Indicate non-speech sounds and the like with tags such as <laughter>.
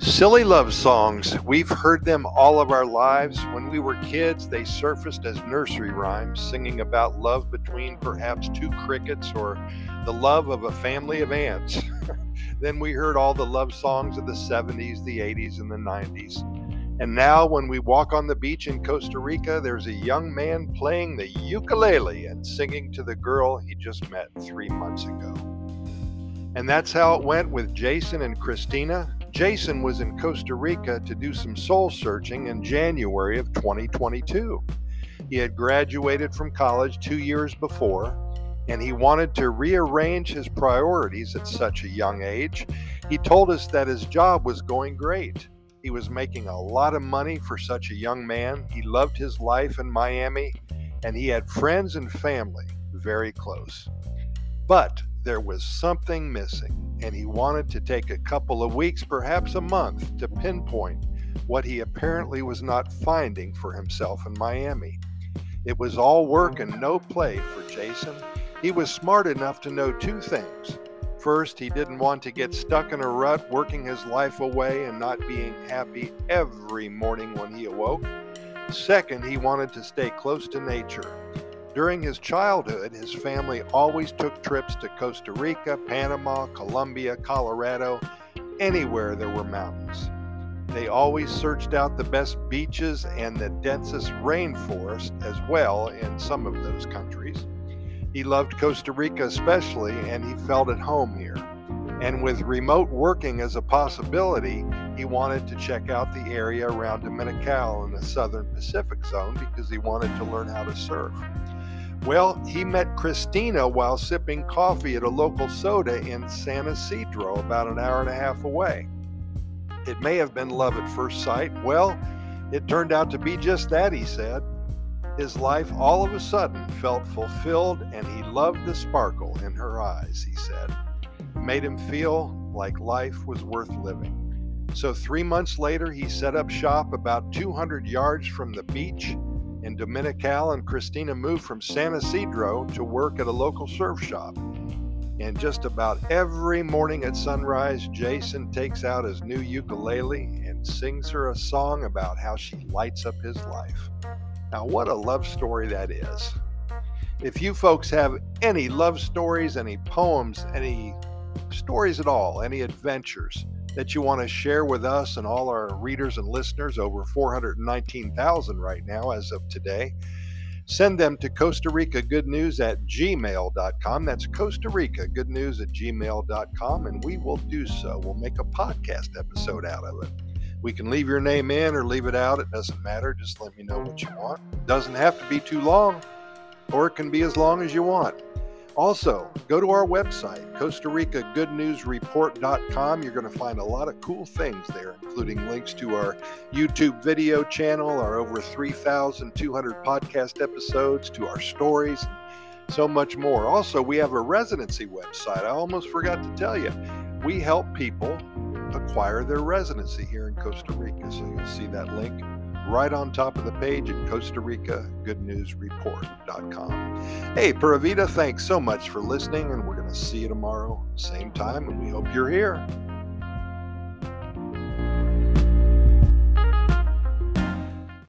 Silly love songs. We've heard them all of our lives. When we were kids, they surfaced as nursery rhymes, singing about love between perhaps two crickets or the love of a family of ants. <laughs> then we heard all the love songs of the 70s, the 80s, and the 90s. And now, when we walk on the beach in Costa Rica, there's a young man playing the ukulele and singing to the girl he just met three months ago. And that's how it went with Jason and Christina, Jason was in Costa Rica to do some soul searching in January of 2022. He had graduated from college two years before, and he wanted to rearrange his priorities at such a young age. He told us that his job was going great. He was making a lot of money for such a young man. He loved his life in Miami, and he had friends and family very close. But there was something missing, and he wanted to take a couple of weeks, perhaps a month, to pinpoint what he apparently was not finding for himself in Miami. It was all work and no play for Jason. He was smart enough to know two things. First, he didn't want to get stuck in a rut, working his life away and not being happy every morning when he awoke. Second, he wanted to stay close to nature. During his childhood, his family always took trips to Costa Rica, Panama, Colombia, Colorado, anywhere there were mountains. They always searched out the best beaches and the densest rainforest as well in some of those countries. He loved Costa Rica especially, and he felt at home here. And with remote working as a possibility, he wanted to check out the area around Dominical in the southern Pacific zone because he wanted to learn how to surf. Well, he met Christina while sipping coffee at a local soda in San Isidro, about an hour and a half away. It may have been love at first sight. Well, it turned out to be just that, he said. His life all of a sudden felt fulfilled, and he loved the sparkle in her eyes, he said. It made him feel like life was worth living. So, three months later, he set up shop about 200 yards from the beach in Dominical, and Christina moved from San Isidro to work at a local surf shop. And just about every morning at sunrise, Jason takes out his new ukulele and sings her a song about how she lights up his life. Now, what a love story that is. If you folks have any love stories, any poems, any stories at all, any adventures, that you want to share with us and all our readers and listeners, over 419,000 right now as of today, send them to Costa Rica Good News at gmail.com. That's Costa Rica Good News at gmail.com, and we will do so. We'll make a podcast episode out of it. We can leave your name in or leave it out. It doesn't matter. Just let me know what you want. It doesn't have to be too long, or it can be as long as you want. Also, go to our website, Costa Rica Good News Report.com. You're going to find a lot of cool things there, including links to our YouTube video channel, our over 3,200 podcast episodes, to our stories, so much more. Also, we have a residency website. I almost forgot to tell you. We help people acquire their residency here in Costa Rica. So you'll see that link right on top of the page at Costa Rica Good News Report.com. Hey, Pura thanks so much for listening, and we're going to see you tomorrow, same time, and we hope you're here.